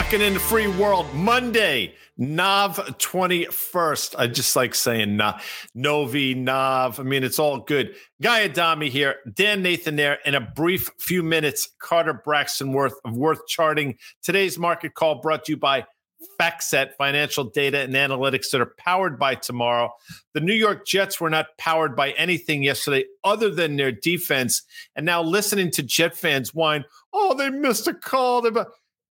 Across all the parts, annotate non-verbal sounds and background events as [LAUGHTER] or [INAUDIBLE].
Rocking in the free world Monday, Nav 21st. I just like saying Nav, Novi, Nav. I mean, it's all good. Guy Adami here, Dan Nathan there. In a brief few minutes, Carter Braxton Worth of Worth Charting. Today's market call brought to you by FactSet financial data and analytics that are powered by tomorrow. The New York Jets were not powered by anything yesterday other than their defense. And now listening to Jet fans whine, oh, they missed a call. They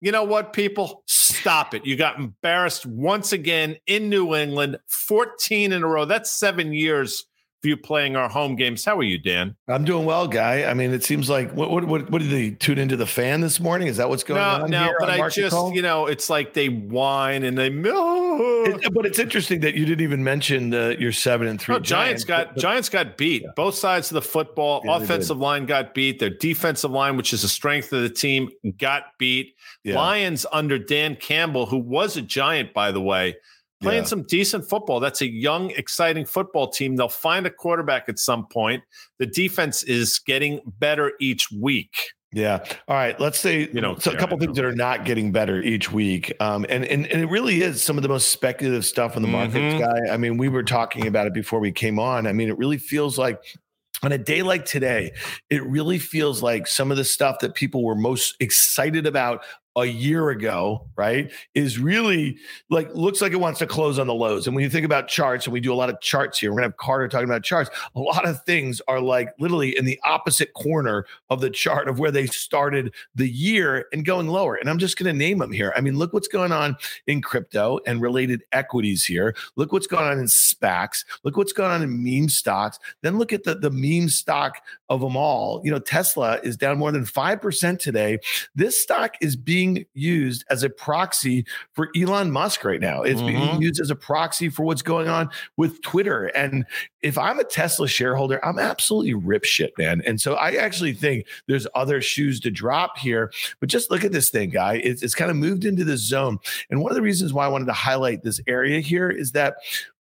you know what, people? Stop it. You got embarrassed once again in New England, 14 in a row. That's seven years you playing our home games. How are you, Dan? I'm doing well, guy. I mean, it seems like what what what, what did they tune into the fan this morning? Is that what's going no, on? No, here but I just call? you know, it's like they whine and they. Oh. It, but it's interesting that you didn't even mention the, your seven and three. No, Giants, Giants got but, Giants got beat. Yeah. Both sides of the football. Yeah, offensive line got beat. Their defensive line, which is a strength of the team, got beat. Yeah. Lions under Dan Campbell, who was a Giant, by the way playing yeah. some decent football. That's a young, exciting football team. They'll find a quarterback at some point. The defense is getting better each week. Yeah. All right. Let's say you know so a couple things that are not getting better each week, um, and and and it really is some of the most speculative stuff in the markets, mm-hmm. guy. I mean, we were talking about it before we came on. I mean, it really feels like on a day like today, it really feels like some of the stuff that people were most excited about a year ago, right, is really like looks like it wants to close on the lows. And when you think about charts, and we do a lot of charts here, we're gonna have Carter talking about charts. A lot of things are like literally in the opposite corner of the chart of where they started the year and going lower. And I'm just gonna name them here. I mean, look what's going on in crypto and related equities here. Look what's going on in SPACs. Look what's going on in meme stocks. Then look at the, the meme stock of them all. You know, Tesla is down more than 5% today. This stock is being being used as a proxy for Elon Musk right now. It's mm-hmm. being used as a proxy for what's going on with Twitter. And if I'm a Tesla shareholder, I'm absolutely rip shit, man. And so I actually think there's other shoes to drop here. But just look at this thing, guy. It's, it's kind of moved into this zone. And one of the reasons why I wanted to highlight this area here is that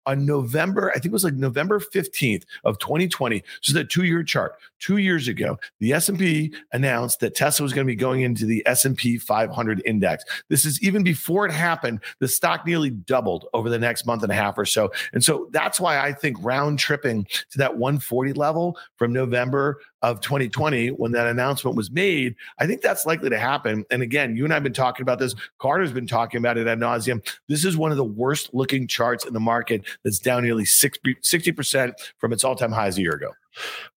on November, I think it was like November 15th of 2020. So the two-year chart. Two years ago, the S&P announced that Tesla was going to be going into the S&P 500 index. This is even before it happened. The stock nearly doubled over the next month and a half or so. And so that's why I think round tripping to that 140 level from November of 2020 when that announcement was made, I think that's likely to happen. And again, you and I have been talking about this. Carter's been talking about it ad nauseum. This is one of the worst looking charts in the market that's down nearly 60 percent from its all time highs a year ago.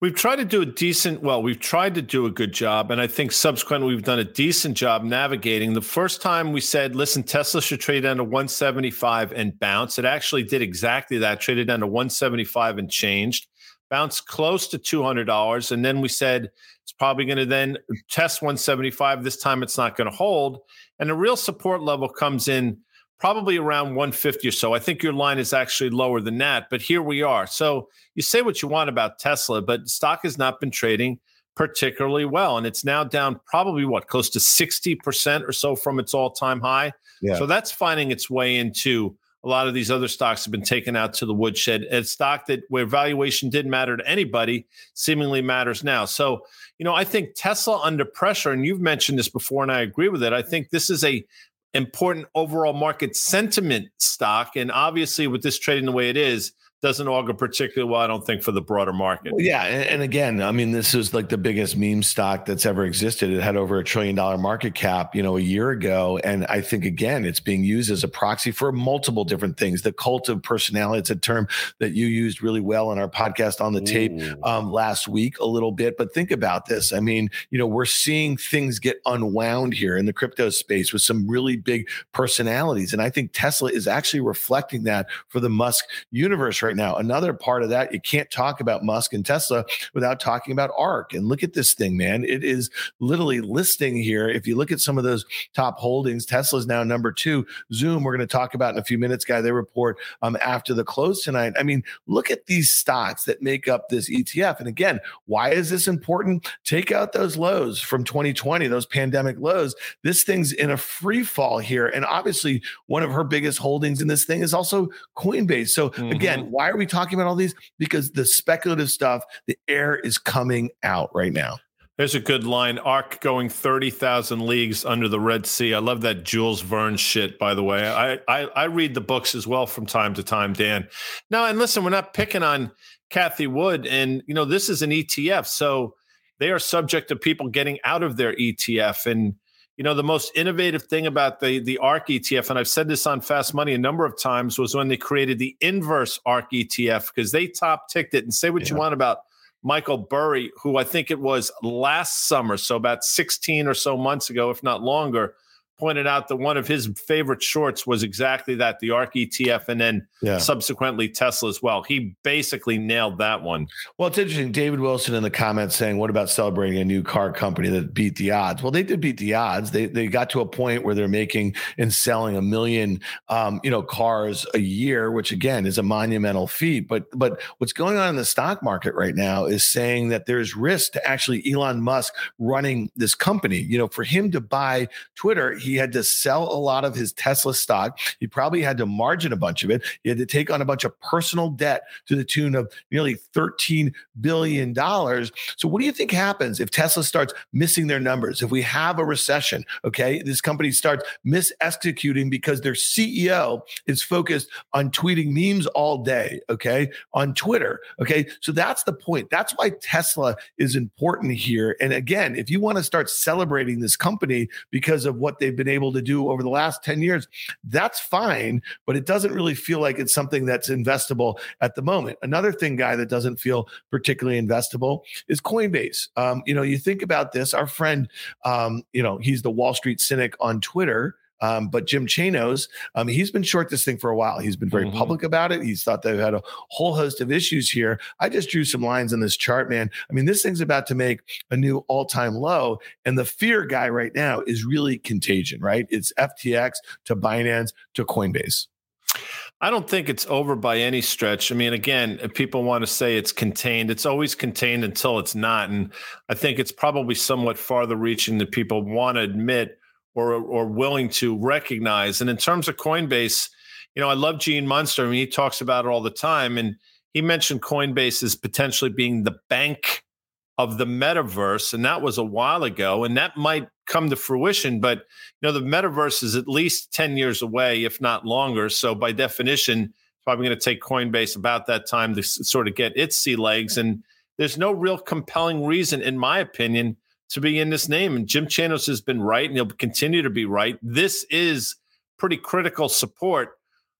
We've tried to do a decent, well, we've tried to do a good job. And I think subsequently we've done a decent job navigating. The first time we said, listen, Tesla should trade down to 175 and bounce. It actually did exactly that, traded down to 175 and changed, bounced close to $200. And then we said it's probably going to then test 175. This time it's not going to hold. And the real support level comes in probably around 150 or so. I think your line is actually lower than that, but here we are. So you say what you want about Tesla, but stock has not been trading particularly well. And it's now down probably what, close to 60% or so from its all time high. Yeah. So that's finding its way into a lot of these other stocks have been taken out to the woodshed. A stock that where valuation didn't matter to anybody seemingly matters now. So, you know, I think Tesla under pressure, and you've mentioned this before, and I agree with it. I think this is a important overall market sentiment stock. And obviously, with this trading the way it is, doesn't augur particularly well, I don't think, for the broader market. Well, yeah. And, and, again, I mean, this is like the biggest meme stock that's ever existed. It had over a trillion dollar market cap, you know, a year ago. And I think, again, it's being used as a proxy for multiple different things. The cult of personality, it's a term that you used really well in our podcast on the tape um, last week, a little bit. But think about this. I mean, you know, we're seeing things get unwound here in the crypto space with some really big personalities. And I think Tesla is actually reflecting that for the Musk universe right now. Another part of that, you can't talk about Musk and Tesla without talking about ARK. And look at this thing, man. It is literally listing here. If you look at some of those top holdings, Tesla's now number two. Zoom, we're going to talk about in a few minutes, guy. They report um, after the close tonight. I mean, look at these stocks that make up this ETF. And again, why is this important? Take out those lows from 2020, those pandemic lows. This thing's in a free fall here. And obviously, one of her biggest holdings in this thing is also Coinbase. So, mm-hmm. again, why are we talking about all these? Because the speculative stuff, the air is coming out right now. There's a good line. Ark going 30,000 leagues under the Red Sea. I love that Jules Verne shit, by the way. I, I, I read the books as well from time to time, Dan. Now, and listen, we're not picking on Cathie Wood. And, you know, this is an ETF. So they are subject to people getting out of their ETF. And, you know, the most innovative thing about the, the ARK ETF, and I've said this on Fast Money a number of times, was when they created the inverse ARK ETF because they top ticked it and say what yeah. you want about – Michael Burry, who I think it was last summer, so about 16 or so months ago, if not longer, pointed out that one of his favorite shorts was exactly that the ARK ETF and then yeah. subsequently Tesla as well. He basically nailed that one. Well, it's interesting. David Wilson in the comments saying, What about celebrating a new car company that beat the odds? Well, they did beat the odds. They they got to a point where they're making and selling a million um, you know, cars a year, which again is a monumental feat. But but what's going on in the stock market right now is saying that there's risk to actually Elon Musk running this company. You know, for him to buy Twitter, he had to sell a lot of his Tesla stock. He probably had to margin a bunch of it. He had to take on a bunch of personal debt to the tune of nearly $13 billion. So, what do you think happens if Tesla starts missing their numbers? If we have a recession, okay, this company starts mis-executing because their CEO is focused on tweeting memes all day, okay, on Twitter, okay? So, that's the point. That's why Tesla is important here. And again, if you want to start celebrating this company because of what they've they've been able to do over the last 10 years, that's fine, but it doesn't really feel like it's something that's investable at the moment. Another thing, guy, that doesn't feel particularly investable is Coinbase. Um, you know, you think about this, our friend, um, you know, he's the Wall Street cynic on Twitter. Um, but Jim Chanos, um, he's been short this thing for a while. He's been very mm-hmm. public about it. He's thought they've had a whole host of issues here. I just drew some lines on this chart, man. I mean, this thing's about to make a new all time low. And the fear guy right now is really contagion, right? It's FTX to Binance to Coinbase. I don't think it's over by any stretch. I mean, again, if people want to say it's contained, it's always contained until it's not. And I think it's probably somewhat farther reaching than people want to admit or or willing to recognize. And in terms of Coinbase, you know, I love Gene Munster. I mean, he talks about it all the time, and he mentioned Coinbase as potentially being the bank of the metaverse, and that was a while ago, and that might come to fruition. But you know, the metaverse is at least ten years away, if not longer. So by definition, probably going to take Coinbase about that time to sort of get its sea legs. And there's no real compelling reason, in my opinion, to be in this name. And Jim Chanos has been right, and he'll continue to be right. This is pretty critical support,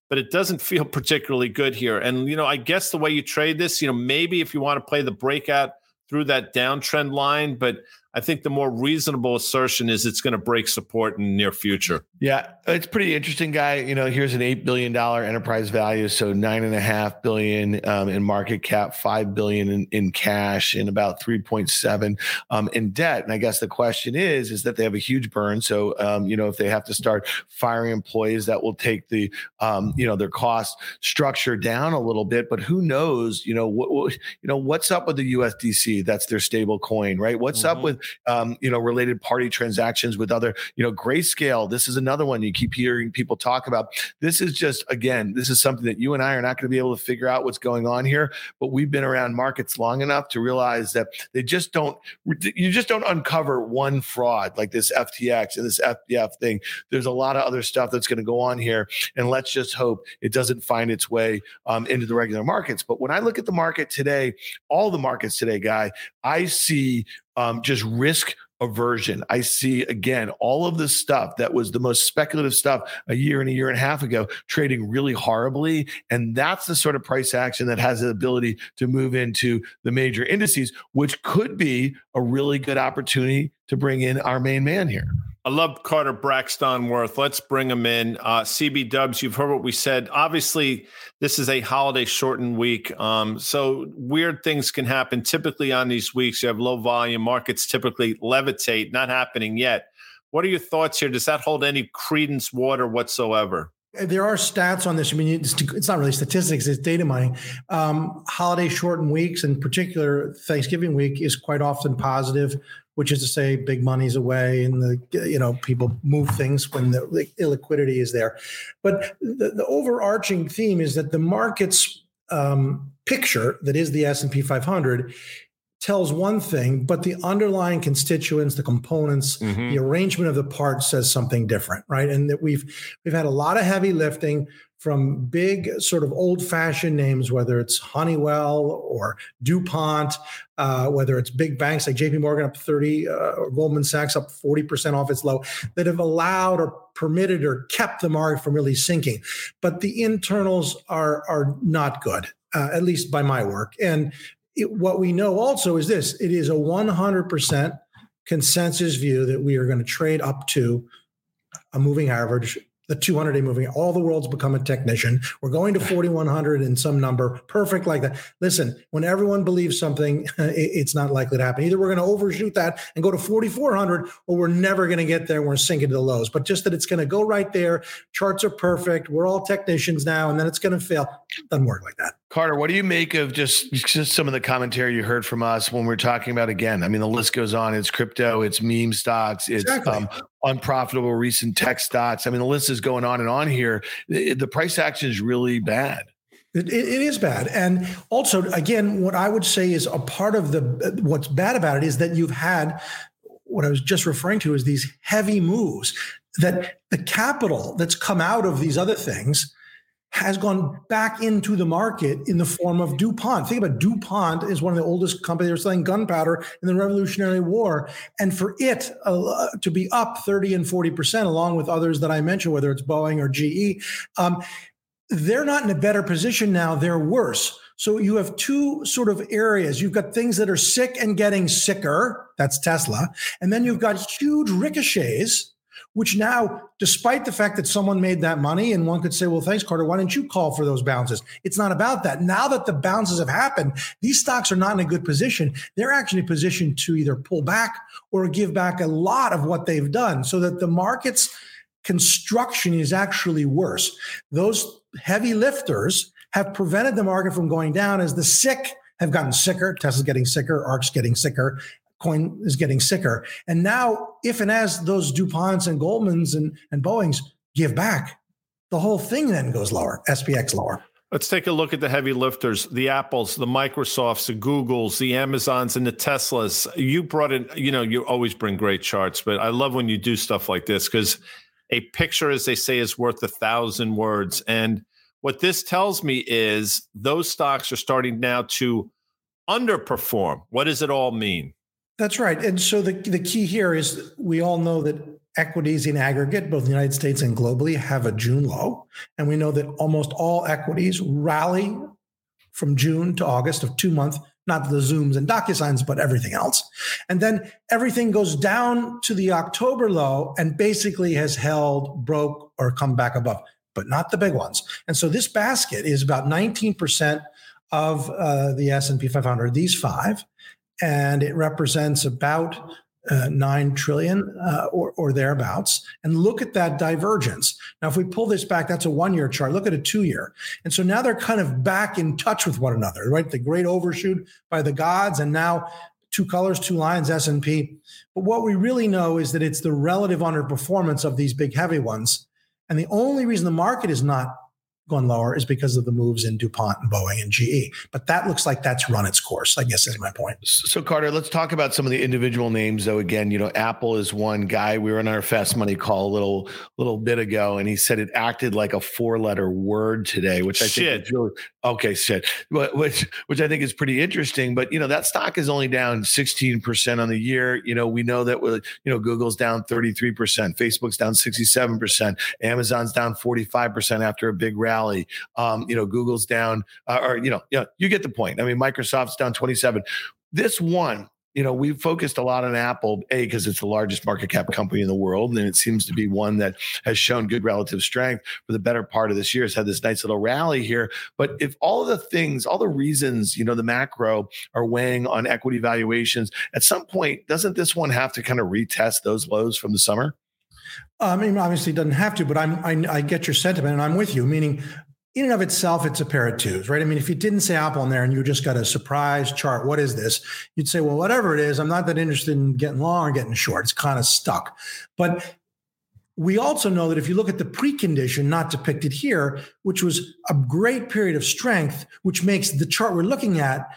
but it doesn't feel [LAUGHS] particularly good here. And, you know, I guess the way you trade this, you know, maybe if you want to play the breakout through that downtrend line, but I think the more reasonable assertion is it's going to break support in the near future. Yeah, it's pretty interesting, guy. You know, here's an eight billion dollar enterprise value, so nine and a half billion um, in market cap, five billion in, in cash, and about three point seven um, in debt. And I guess the question is, is that they have a huge burn. So, um, you know, if they have to start firing employees, that will take the, um, you know, their cost structure down a little bit. But who knows? You know, what, what you know, what's up with the USDC? That's their stable coin, right? What's mm-hmm. up with um, you know, related party transactions with other, you know, grayscale. This is another one you keep hearing people talk about. This is just, again, this is something that you and I are not going to be able to figure out what's going on here. But we've been around markets long enough to realize that they just don't, you just don't uncover one fraud like this FTX and this SBF thing. There's a lot of other stuff that's going to go on here. And let's just hope it doesn't find its way um, into the regular markets. But when I look at the market today, all the markets today, guy, I see um, just risk aversion. I see again all of this stuff that was the most speculative stuff a year and a year and a half ago trading really horribly. And that's the sort of price action that has the ability to move into the major indices, which could be a really good opportunity to bring in our main man here. I love Carter Braxton Worth. Let's bring him in. Uh, CB Dubs, you've heard what we said. Obviously, this is a holiday shortened week. Um, so weird things can happen. Typically on these weeks, you have low volume markets typically levitate, not happening yet. What are your thoughts here? Does that hold any credence water whatsoever? There are stats on this. I mean, it's, it's not really statistics; it's data mining. Um, holiday shortened weeks, in particular, Thanksgiving week, is quite often positive which is to say big money's away and the you know people move things when the illiquidity is there. But the, the overarching theme is that the market's um, picture that is the s&p 500 tells one thing, but the underlying constituents, the components, mm-hmm. the arrangement of the parts says something different, right? And that we've we've had a lot of heavy lifting from big sort of old-fashioned names, whether it's Honeywell or DuPont, uh, whether it's big banks like J.P. Morgan up 30 uh, or Goldman Sachs up 40% off its low, that have allowed or permitted or kept the market from really sinking. But the internals are are not good. Uh, at least by my work. And it, what we know also is this it is a 100% consensus view that we are going to trade up to a moving average the 200 day moving all the world's become a technician. We're going to 4100 in some number. Perfect like that. Listen when everyone believes something [LAUGHS] it's not likely to happen. Either we're going to overshoot that and go to 4400 or we're never going to get there we're sinking to the lows. But just that it's going to go right there. Charts are perfect. We're all technicians now and then it's going to fail. Doesn't work like that. Carter, what do you make of just, just some of the commentary you heard from us when we're talking about again? I mean, the list goes on. It's crypto, it's meme stocks, it's exactly. um, unprofitable recent tech stocks. I mean, the list is going on and on here. The, price action is really bad. It, it is bad, and also, again, what I would say is a part of the what's bad about it is that you've had what I was just referring to is these heavy moves that the capital that's come out of these other things has gone back into the market in the form of DuPont. Think about DuPont is one of the oldest companies. They're selling gunpowder in the Revolutionary War. And for it uh, to be up 30 and 40%, along with others that I mentioned, whether it's Boeing or GE, um, they're not in a better position now. They're worse. So you have two sort of areas. You've got things that are sick and getting sicker. That's Tesla. And then you've got huge ricochets which now, despite the fact that someone made that money, and one could say, well, thanks, Carter, why didn't you call for those bounces? It's not about that. Now that the bounces have happened, these stocks are not in a good position. They're actually positioned to either pull back or give back a lot of what they've done so that the market's construction is actually worse. Those heavy lifters have prevented the market from going down as the sick have gotten sicker. Tesla's getting sicker, ARK's getting sicker, coin is getting sicker. And now, if and as those DuPonts and Goldmans and, and Boeings give back, the whole thing then goes lower, SPX lower. Let's take a look at the heavy lifters, the Apples, the Microsofts, the Googles, the Amazons, and the Teslas. You brought in, you know, you always bring great charts, but I love when you do stuff like this because a picture, as they say, is worth a thousand words. And what this tells me is those stocks are starting now to underperform. What does it all mean? That's right. And so the, the key here is we all know that equities in aggregate, both in the United States and globally, have a June low. And we know that almost all equities rally from June to August of two months, not the Zooms and DocuSigns, but everything else. And then everything goes down to the October low and basically has held, broke, or come back above, but not the big ones. And so this basket is about 19% of uh, the S&P 500, these five and it represents about uh, 9 trillion uh, or, or, thereabouts. And look at that divergence. Now if we pull this back that's a one year chart. Look at a two year and so now they're kind of back in touch with one another right? The great overshoot by the gods and now two colors two lines s&p but what we really know is that it's the relative underperformance of these big heavy ones. And the only reason the market is not gone lower is because of the moves in DuPont and Boeing and GE. But that looks like that's run its course, I guess is my point. So, Carter, let's talk about some of the individual names, though. Again, you know, Apple is one guy. We were on our Fast Money call a little little bit ago, and he said it acted like a four letter word today, which I shit. think is really okay, shit. Which which I think is pretty interesting. But you know, that stock is only down 16% on the year. You know, we know that with you know, Google's down 33%, Facebook's down 67%, Amazon's down 45% after a big rally rally. Um, you know, Google's down, uh, or you know, yeah, you get the point. I mean, Microsoft's down 27. This one, you know, we've focused a lot on Apple, A, because it's the largest market cap company in the world. And it seems to be one that has shown good relative strength for the better part of this year, has had this nice little rally here. But if all the things, all the reasons, you know, the macro are weighing on equity valuations, at some point, doesn't this one have to kind of retest those lows from the summer? Uh, I mean, obviously, it doesn't have to, but I'm I, I, get your sentiment, and I'm with you. Meaning, in and of itself, it's a pair of twos, right? I mean, if you didn't say Apple in there and you just got a surprise chart, what is this? You'd say, well, whatever it is, I'm not that interested in getting long or getting short. It's kind of stuck. But we also know that if you look at the precondition, not depicted here, which was a great period of strength, which makes the chart we're looking at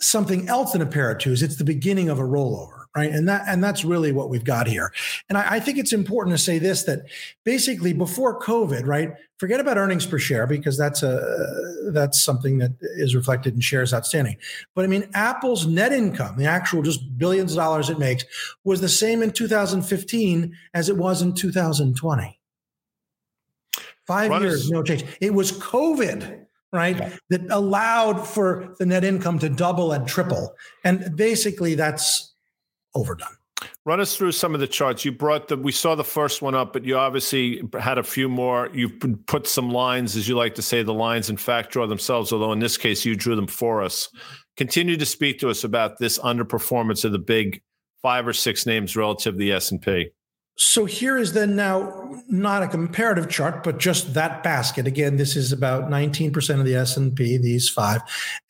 something else in a pair of twos. It's the beginning of a rollover, right? And that and that's really what we've got here. And I, I, think it's important to say this: that basically before COVID, right? Forget about earnings per share because that's a that's something that is reflected in shares outstanding. But I mean, Apple's net income, the actual just billions of dollars it makes, was the same in 2015 as it was in 2020. Five years, no change. It was COVID right? Yeah. That allowed for the net income to double and triple. And basically that's overdone. Run us through some of the charts. You brought the, we saw the first one up, but you obviously had a few more. You've put some lines, as you like to say, the lines in fact draw themselves, although in this case you drew them for us. Continue to speak to us about this underperformance of the big five or six names relative to the S&P. So here is then now not a comparative chart, but just that basket. Again, this is about 19% of the S&P, these five.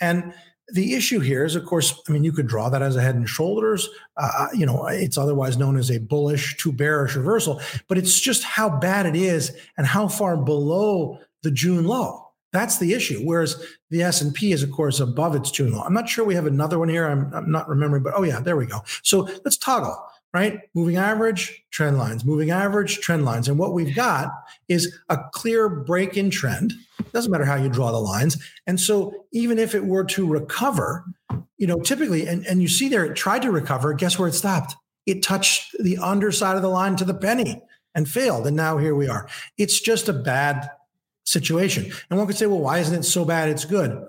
And the issue here is, of course, I mean, you could draw that as a head and shoulders. Uh, uh, you know, it's otherwise known as a bullish to bearish reversal, but it's just how bad it is and how far below the June low. That's the issue. Whereas the S and P is, of course, above its June low. I'm not sure we have another one here. I'm, I'm not remembering, but oh yeah, there we go. So let's toggle right? Moving average, trend lines, moving average, trend lines. And what we've got is a clear break in trend. Doesn't matter how you draw the lines. And so even if it were to recover, you know, typically, and, and you see there, it tried to recover. Guess where it stopped? It touched the underside of the line to the penny and failed. And now here we are. It's just a bad situation. And one could say, well, why isn't it so bad? It's good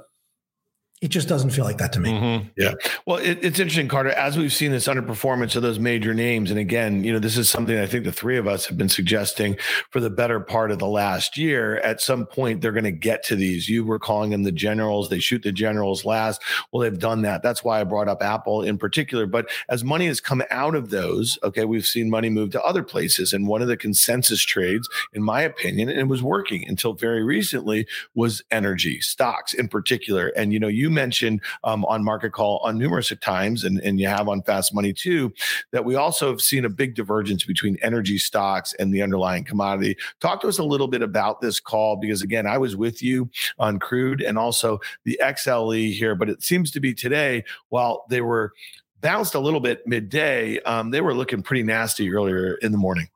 it just doesn't feel like that to me. Mm-hmm. Yeah. Well, it, it's interesting, Carter, as we've seen this underperformance of those major names. And again, you know, this is something I think the three of us have been suggesting for the better part of the last year. At some point, they're going to get to these. You were calling them the generals. They shoot the generals last. Well, they've done that. That's why I brought up Apple in particular. But as money has come out of those, okay, we've seen money move to other places. And one of the consensus trades, in my opinion, and it was working until very recently, was energy stocks in particular. And, you know, you you mentioned um, on Market Call on numerous times, and, and you have on Fast Money too, that we also have seen a big divergence between energy stocks and the underlying commodity. Talk to us a little bit about this call because, again, I was with you on crude and also the XLE here, but it seems to be today, while they were bounced a little bit midday, um, they were looking pretty nasty earlier in the morning.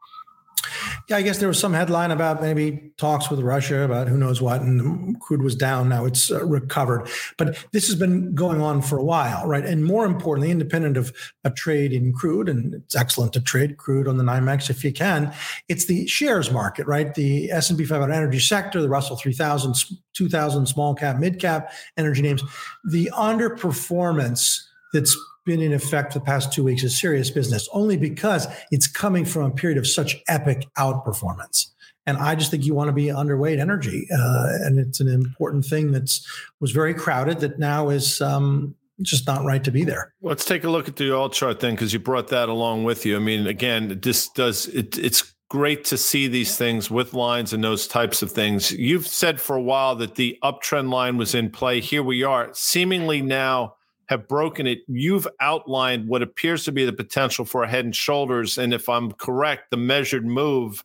Yeah, I guess there was some headline about maybe talks with Russia about who knows what, and crude was down. Now it's uh, recovered, but this has been going on for a while, right? And more importantly, independent of a trade in crude, and it's excellent to trade crude on the NYMEX if you can. It's the shares market, right? The S and P 500 energy sector, the Russell 3000, 2000 small cap, mid cap energy names. The underperformance that's been in effect for the past two weeks is serious business, only because it's coming from a period of such epic outperformance. And I just think you want to be underweight energy, uh, and it's an important thing that's was very crowded that now is um, just not right to be there. Let's take a look at the all chart then, because you brought that along with you. I mean, again, this does it, it's great to see these things with lines and those types of things. You've said for a while that the uptrend line was in play. Here we are, seemingly now have broken it. You've outlined what appears to be the potential for a head and shoulders. And if I'm correct, the measured move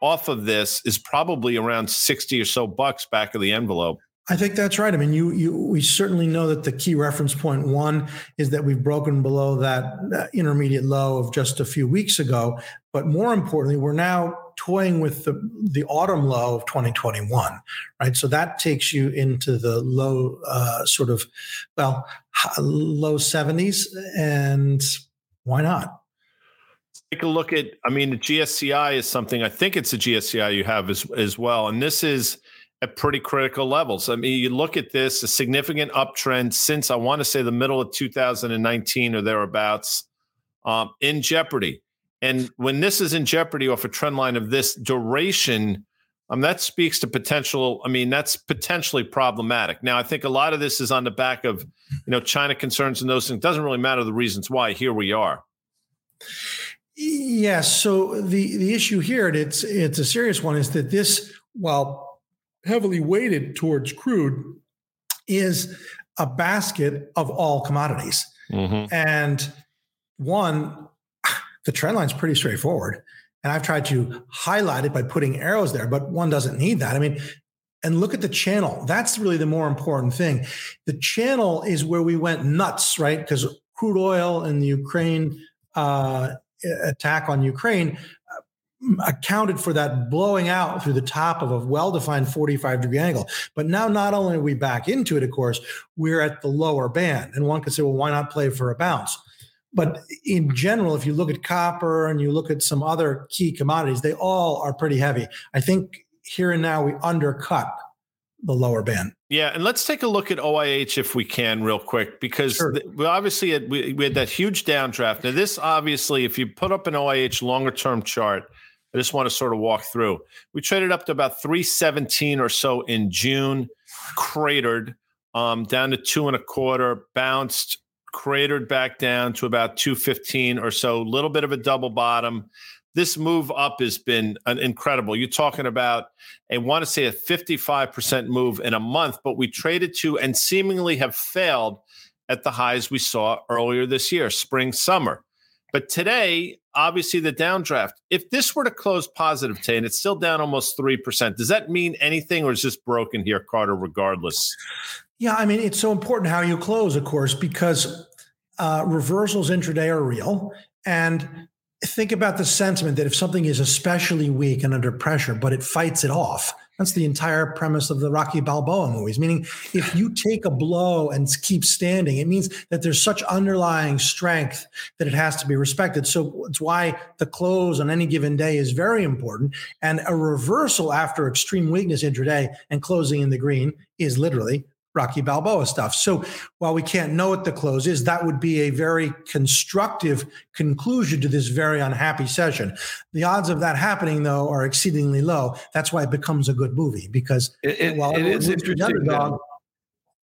off of this is probably around 60 or so bucks back of the envelope. I think that's right. I mean, you, you, we certainly know that the key reference point one is that we've broken below that intermediate low of just a few weeks ago. But more importantly, we're now toying with the, the autumn low of 2021, right? So that takes you into the low, uh, sort of, well, low 70s. And why not? Take a look at, I mean, the GSCI is something, I think it's a GSCI you have as, as well. And this is, at pretty critical levels. I mean, you look at this, a significant uptrend since I want to say the middle of 2019 or thereabouts um, in jeopardy. And when this is in jeopardy off a trend line of this duration, um, that speaks to potential. I mean, that's potentially problematic. Now, I think a lot of this is on the back of, you know, China concerns and those things. It doesn't really matter the reasons why. Here we are. Yes. So the the issue here, and it's it's a serious one, is that this, while heavily weighted towards crude is a basket of all commodities. Mm-hmm. And one, the trend line is pretty straightforward. And I've tried to highlight it by putting arrows there, but one doesn't need that. I mean, and look at the channel. That's really the more important thing. The channel is where we went nuts, right? Because crude oil and the Ukraine uh, attack on Ukraine uh, accounted for that blowing out through the top of a well-defined 45 degree angle. But now, not only are we back into it, of course, we're at the lower band. And one could say, well, why not play for a bounce? But in general, if you look at copper and you look at some other key commodities, they all are pretty heavy. I think here and now we undercut the lower band. Yeah, and let's take a look at OIH if we can, real quick, because sure. we obviously had, we, we had that huge downdraft. Now, this obviously, if you put up an OIH longer term chart, I just want to sort of walk through. We traded up to about 317 or so in June, cratered um, down to two and a quarter, bounced, cratered back down to about 215 or so, a little bit of a double bottom this move up has been an incredible. You're talking about, I want to say a 55% move in a month, but we traded to and seemingly have failed at the highs we saw earlier this year, spring, summer. But today, obviously, the downdraft. If this were to close positive today and it's still down almost 3%, does that mean anything or is this broken here, Carter, regardless? Yeah, I mean, it's so important how you close, of course, because uh, reversals intraday are real. And think about the sentiment that if something is especially weak and under pressure, but it fights it off. That's the entire premise of the Rocky Balboa movies. Meaning, if you take a blow and keep standing, it means that there's such underlying strength that it has to be respected. So it's why the close on any given day is very important. And a reversal after extreme weakness intraday and closing in the green is literally Rocky Balboa stuff. So while we can't know what the close is, that would be a very constructive conclusion to this very unhappy session. The odds of that happening, though, are exceedingly low. That's why it becomes a good movie because it, it, while it is interesting, underdog,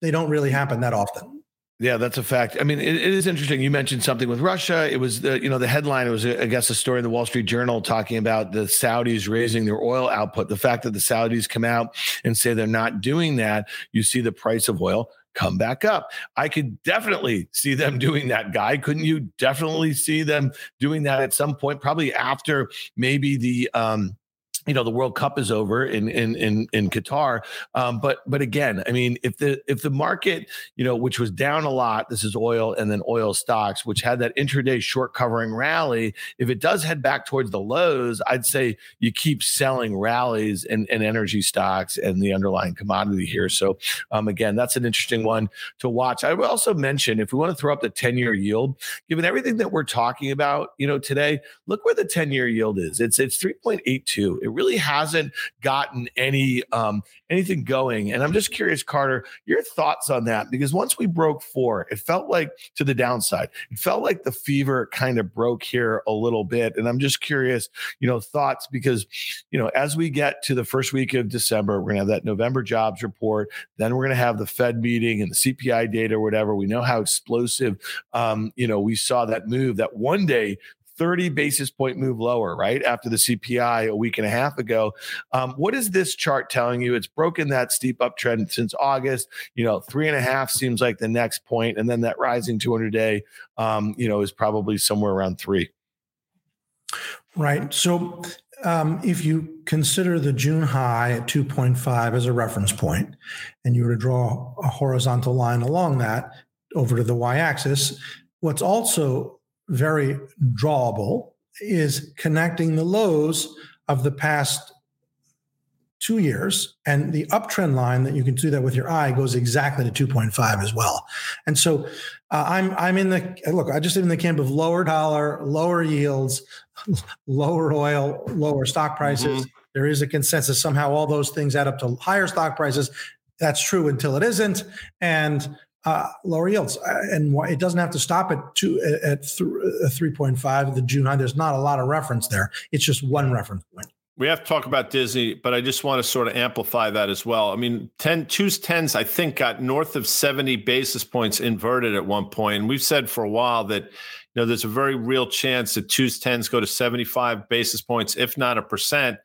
they don't really happen that often. Yeah, that's a fact. I mean, it, it is interesting. You mentioned something with Russia. It was the you know the headline. It was I guess a story in the Wall Street Journal talking about the Saudis raising their oil output. The fact that the Saudis come out and say they're not doing that, you see the price of oil come back up. I could definitely see them [LAUGHS] doing that, guy. Couldn't you definitely see them doing that at some point? Probably after maybe the um you know the World Cup is over in in in, in Qatar, um, but but again, I mean, if the if the market, you know, which was down a lot, this is oil and then oil stocks, which had that intraday short covering rally. If it does head back towards the lows, I'd say you keep selling rallies and, and energy stocks and the underlying commodity here. So um, again, that's an interesting one to watch. I would also mention if we want to throw up the ten year yield, given everything that we're talking about, you know, today, look where the ten year yield is. It's it's three point eight two. It really hasn't gotten any um, anything going. And I'm just curious, Carter, your thoughts on that because once we broke four, it felt like to the downside. It felt like the fever kind of broke here a little bit. And I'm just curious, you know, thoughts because you know as we get to the first week of December, we're gonna have that November jobs report. Then we're gonna have the Fed meeting and the CPI data or whatever. We know how explosive, um, you know, we saw that move. That one day 30 basis point move lower, right? After the CPI a week and a half ago. Um, what is this chart telling you? It's broken that steep uptrend since August. You know, three and a half seems like the next point, and then that rising 200 day, um, you know, is probably somewhere around three. Right. So um, if you consider the June high at 2.5 as a reference point, and you were to draw a horizontal line along that over to the y axis, what's also very drawable is connecting the lows of the past two years and the uptrend line that you can do that with your eye goes exactly to 2.5 as well. And so uh, i'm i'm in the look i just in the camp of lower dollar lower yields [LAUGHS] lower oil lower stock prices. Mm-hmm. there is a consensus somehow all those things add up to higher stock prices. That's true until it isn't. And uh, lower yields, uh, and it doesn't have to stop at two at uh, three point five. The June high. There's not a lot of reference there. It's just one reference point. We have to talk about Disney, but I just want to sort of amplify that as well. I mean, 10, two's tens, I think, got north of 70 basis points inverted at one point. And we've said for a while that, you know, there's a very real chance that two's tens go to 75 basis points, if not a percent,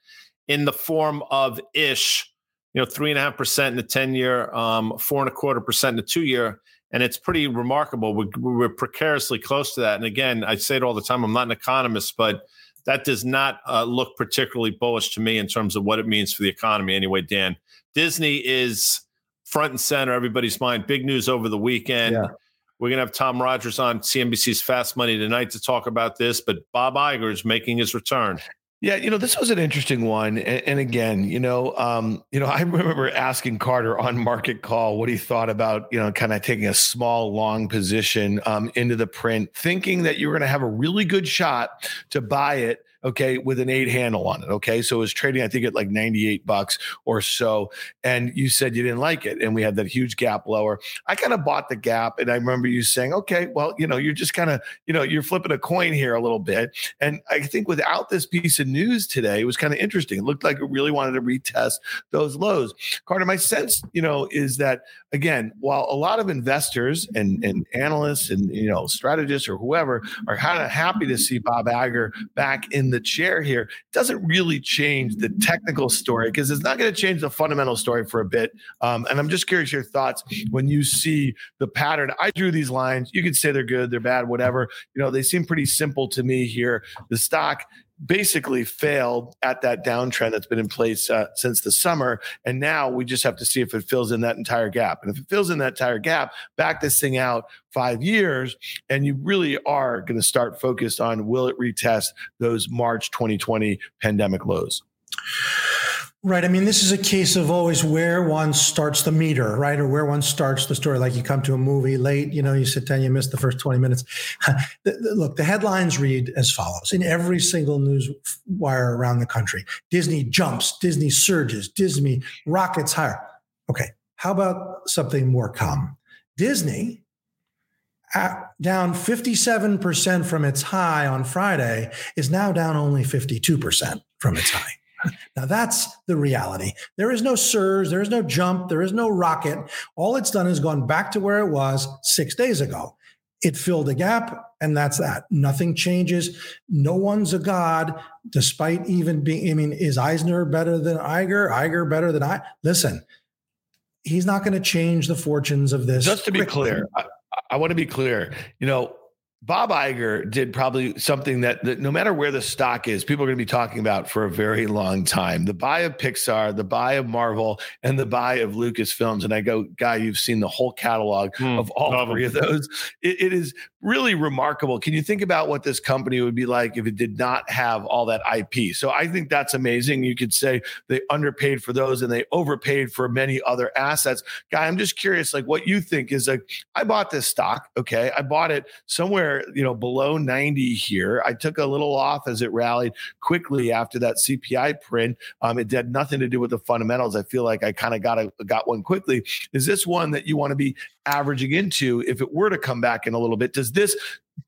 in the form of ish you know, three and a half percent in the 10 year, um, four and a quarter percent in the two year. And it's pretty remarkable. We're, we're, precariously close to that. And again, I say it all the time. I'm not an economist, but that does not uh, look particularly bullish to me in terms of what it means for the economy. Anyway, Dan, Disney is front and center everybody's mind. Big news over the weekend. Yeah. We're going to have Tom Rogers on CNBC's Fast Money tonight to talk about this, but Bob Iger is making his return. Yeah, you know, this was an interesting one. And, and again, you know, um, you know, [LAUGHS] I remember asking Carter on market call what he thought about, you know, kind of taking a small long position um, into the print, thinking that you were going to have a really good shot to buy it okay, with an eight handle on it. Okay. So it was trading, I think, at like 98 bucks or so. And you said you didn't like it. And we had that huge gap lower. I kind of bought the gap. And I remember you saying, okay, well, you know, you're just kind of, you know, you're flipping a coin here a little bit. And I think without this piece of news today, it was kind of interesting. It looked like it really wanted to retest those lows. Carter, my sense, you know, is that again, while a lot of investors and, and analysts and you know strategists or whoever are kind of happy to see Bob Iger back in the chair here, doesn't really change the technical story because it's not going to change the fundamental story for a bit. Um, and I'm just curious your thoughts when you see the pattern. I drew these lines. You could say they're good, they're bad, whatever. You know, they seem pretty simple to me here. The stock basically failed at that downtrend that's been in place uh, since the summer. And now we just have to see if it fills in that entire gap. And if it fills in that entire gap, back this thing out five years, and you really are going to start focused on will it retest those March 2020 pandemic lows? Right. I mean, this is a case of always where one starts the meter, right? Or where one starts the story. Like you come to a movie late, you know, you sit down, you miss the first 20 minutes. [LAUGHS] look, the headlines read as follows in every single news wire around the country Disney jumps, Disney surges, Disney rockets higher. Okay. How about something more calm? Disney, down 57% from its high on Friday, is now down only 52% from its high. Now that's the reality. There is no surge, there is no jump, there is no rocket. All it's done is gone back to where it was six days ago. It filled a gap, and that's that. Nothing changes. No one's a god, despite even being. I mean, is Eisner better than Iger? Iger better than I? Listen, he's not going to change the fortunes of this. Just to be quickly. clear, I, I want to be clear. You know, Bob Iger did probably something that, that, no matter where the stock is, people are going to be talking about for a very long time. The buy of Pixar, the buy of Marvel, and the buy of Lucasfilms. And I go, guy, you've seen the whole catalog mm, of all three of those. It, it is really remarkable. Can you think about what this company would be like if it did not have all that IP? So I think that's amazing. You could say they underpaid for those and they overpaid for many other assets. Guy, I'm just curious, like what you think is like, I bought this stock. Okay. I bought it somewhere, you know, below 90 here. I took a little off as it rallied quickly after that CPI print. Um, it had nothing to do with the fundamentals. I feel like I kind of got a, got one quickly. Is this one that you want to be averaging into if it were to come back in a little bit? Does this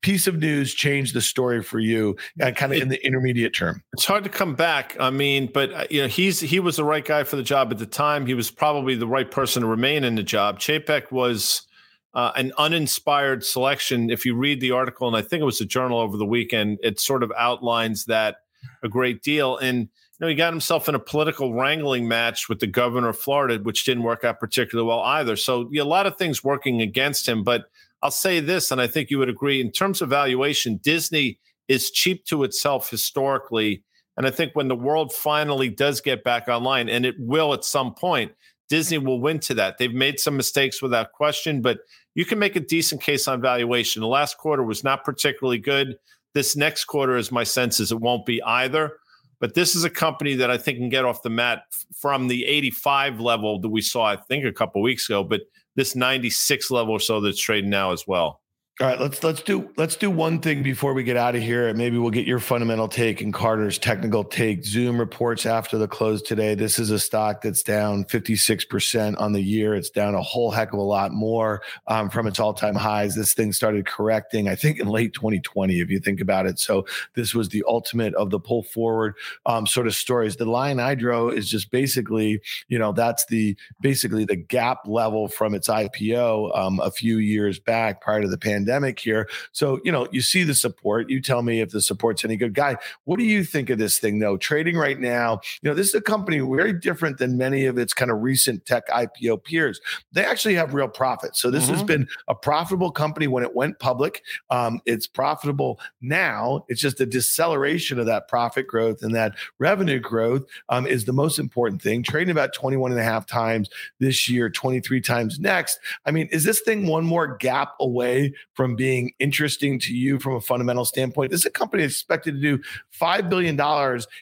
piece of news change the story for you uh, kind of in the intermediate term it's hard to come back i mean but uh, you know he's he was the right guy for the job at the time he was probably the right person to remain in the job chapek was uh, an uninspired selection. If you read the article and i think it was a journal over the weekend it sort of outlines that a great deal. And you know he got himself in a political wrangling match with the governor of florida which didn't work out particularly well either. So yeah, a lot of things working against him. But I'll say this, and I think you would agree in terms of valuation, Disney is cheap to itself historically. And I think when the world finally does get back online, and it will at some point, Disney will win to that. They've made some mistakes without question, but you can make a decent case on valuation. The last quarter was not particularly good. This next quarter, as my sense is, it won't be either. But this is a company that I think can get off the mat from the 85 level that we saw, I think, a couple weeks ago. But this 96 level or so that's trading now as well. All right, let's let's do let's do one thing before we get out of here. Maybe we'll get your fundamental take and Carter's technical take. Zoom reports after the close today. This is a stock that's down 56% on the year. It's down a whole heck of a lot more um, from its all-time highs. This thing started correcting, I think, in late 2020, if you think about it. So this was the ultimate of the pull forward um, sort of stories. The line I drew is just basically, you know, that's the basically the gap level from its IPO um, a few years back prior to the pandemic pandemic here. So, you know, you see the support. You tell me if the support's any good. Guy, what do you think of this thing though? Trading right now, you know, this is a company very different than many of its kind of recent tech IPO peers. They actually have real profits. So this mm-hmm. has been a profitable company when it went public. Um, it's profitable now. It's just a deceleration of that profit growth and that revenue growth um, is the most important thing. Trading about 21 and a half times this year, 23 times next. I mean, is this thing one more gap away from being interesting to you from a fundamental standpoint? This is a company expected to do $5 billion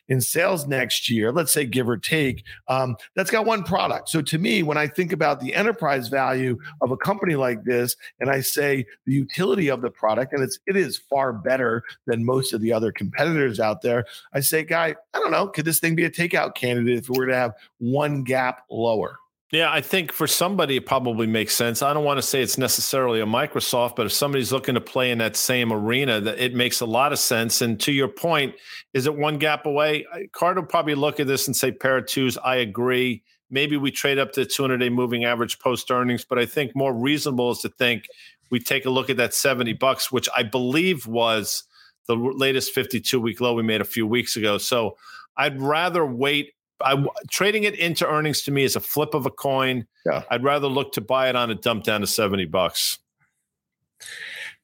in sales next year, let's say give or take. Um, that's got one product. So to me, when I think about the enterprise value of a company like this, and I say the utility of the product, and it's it is far better than most of the other competitors out there, I say, guy, I don't know, could this thing be a takeout candidate if we were to have one gap lower? Yeah, I think for somebody it probably makes sense. I don't want to say it's necessarily a Microsoft, but if somebody's looking to play in that same arena, that it makes a lot of sense. And to your point, is it one gap away? Carter will probably look at this and say pair of twos. I agree. Maybe we trade up to 200 day moving average post earnings, but I think more reasonable is to think we take a look at that 70 bucks, which I believe was the latest 52 week low we made a few weeks ago. So I'd rather wait I, trading it into earnings to me is a flip of a coin. Yeah. I'd rather look to buy it on a dump down to 70 bucks.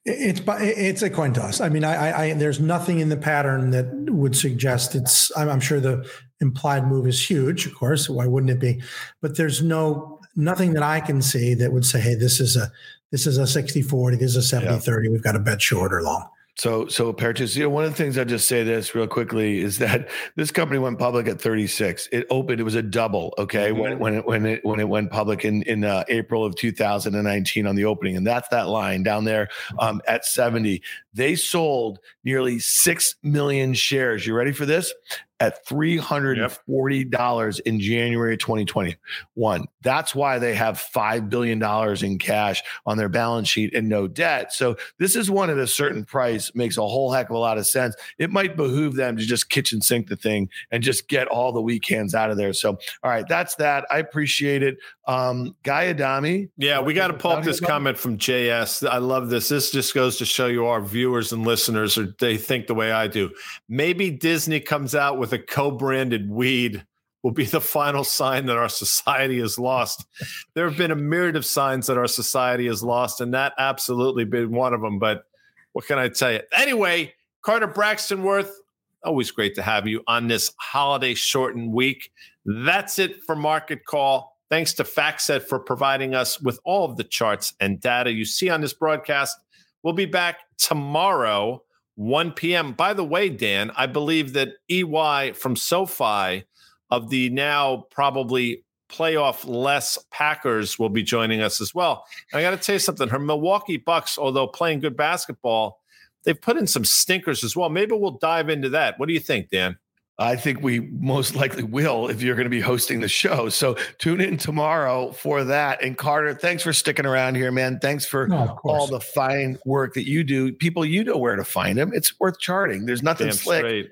It's it's a coin toss. I mean, I, I there's nothing in the pattern that would suggest it's. I'm, I'm, sure the implied move is huge. Of course, why wouldn't it be? But there's no nothing that I can see that would say, hey, this is a this is a 60-40, this is a 70-30. We've got to bet short or long. So, so Pertus, you know, one of the things I'll just say this real quickly is that [LAUGHS] this company went public at 36. It opened, it was a double, okay, mm-hmm. when when it when it when it went public in in uh, April of 2019 on the opening, and that's that line down there um, at 70. They sold nearly six million shares. You ready for this? At $340 yep. in January 2021. That's why they have $5 billion in cash on their balance sheet and no debt. So this is one at a certain price makes a whole heck of a lot of sense. It might behoove them to just kitchen sink the thing and just get all the weak hands out of there. So, all right, that's that. I appreciate it. Um, Guy Adami. Yeah, we got to pull up this comment from JS. I love this. This just goes to show you our viewers and listeners, or they think the way I do. Maybe Disney comes out with with a co-branded weed will be the final sign that our society is lost. there have been a myriad of signs that our society is lost, and that absolutely been one of them. But what can I tell you? Anyway, Carter Braxton Worth, always great to have you on this holiday shortened week. That's it for MRKT Call. Thanks to FactSet for providing us with all of the charts and data you see on this broadcast. We'll be back tomorrow 1 p.m. By the way, Dan, I believe that EY from SoFi of the now probably playoff less Packers will be joining us as well. And I got to tell you something. Her Milwaukee Bucks, although playing good basketball, they've put in some stinkers as well. Maybe we'll dive into that. What do you think, Dan? I think we most likely will if you're going to be hosting the show. So tune in tomorrow for that. And Carter, thanks for sticking around here, man. Thanks for no, all the fine work that you do. People, you know where to find them. It's worth charting. There's nothing Damn slick. Straight.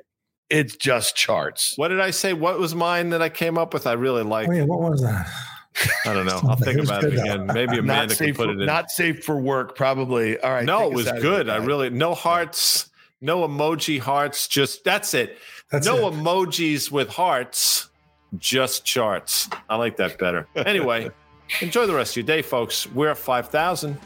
It's just charts. What did I say? What was mine that I came up with? I really like. Oh, yeah, what was that? I don't know. [LAUGHS] I'll think about it again. Though. Maybe Amanda [LAUGHS] can put for, it in. Not safe for work, probably. All right. No, it was good. I really no hearts, no emoji hearts. Just that's it. That's no it. emojis with hearts, just charts. I like that better. Anyway, [LAUGHS] enjoy the rest of your day, folks. We're at 5,000.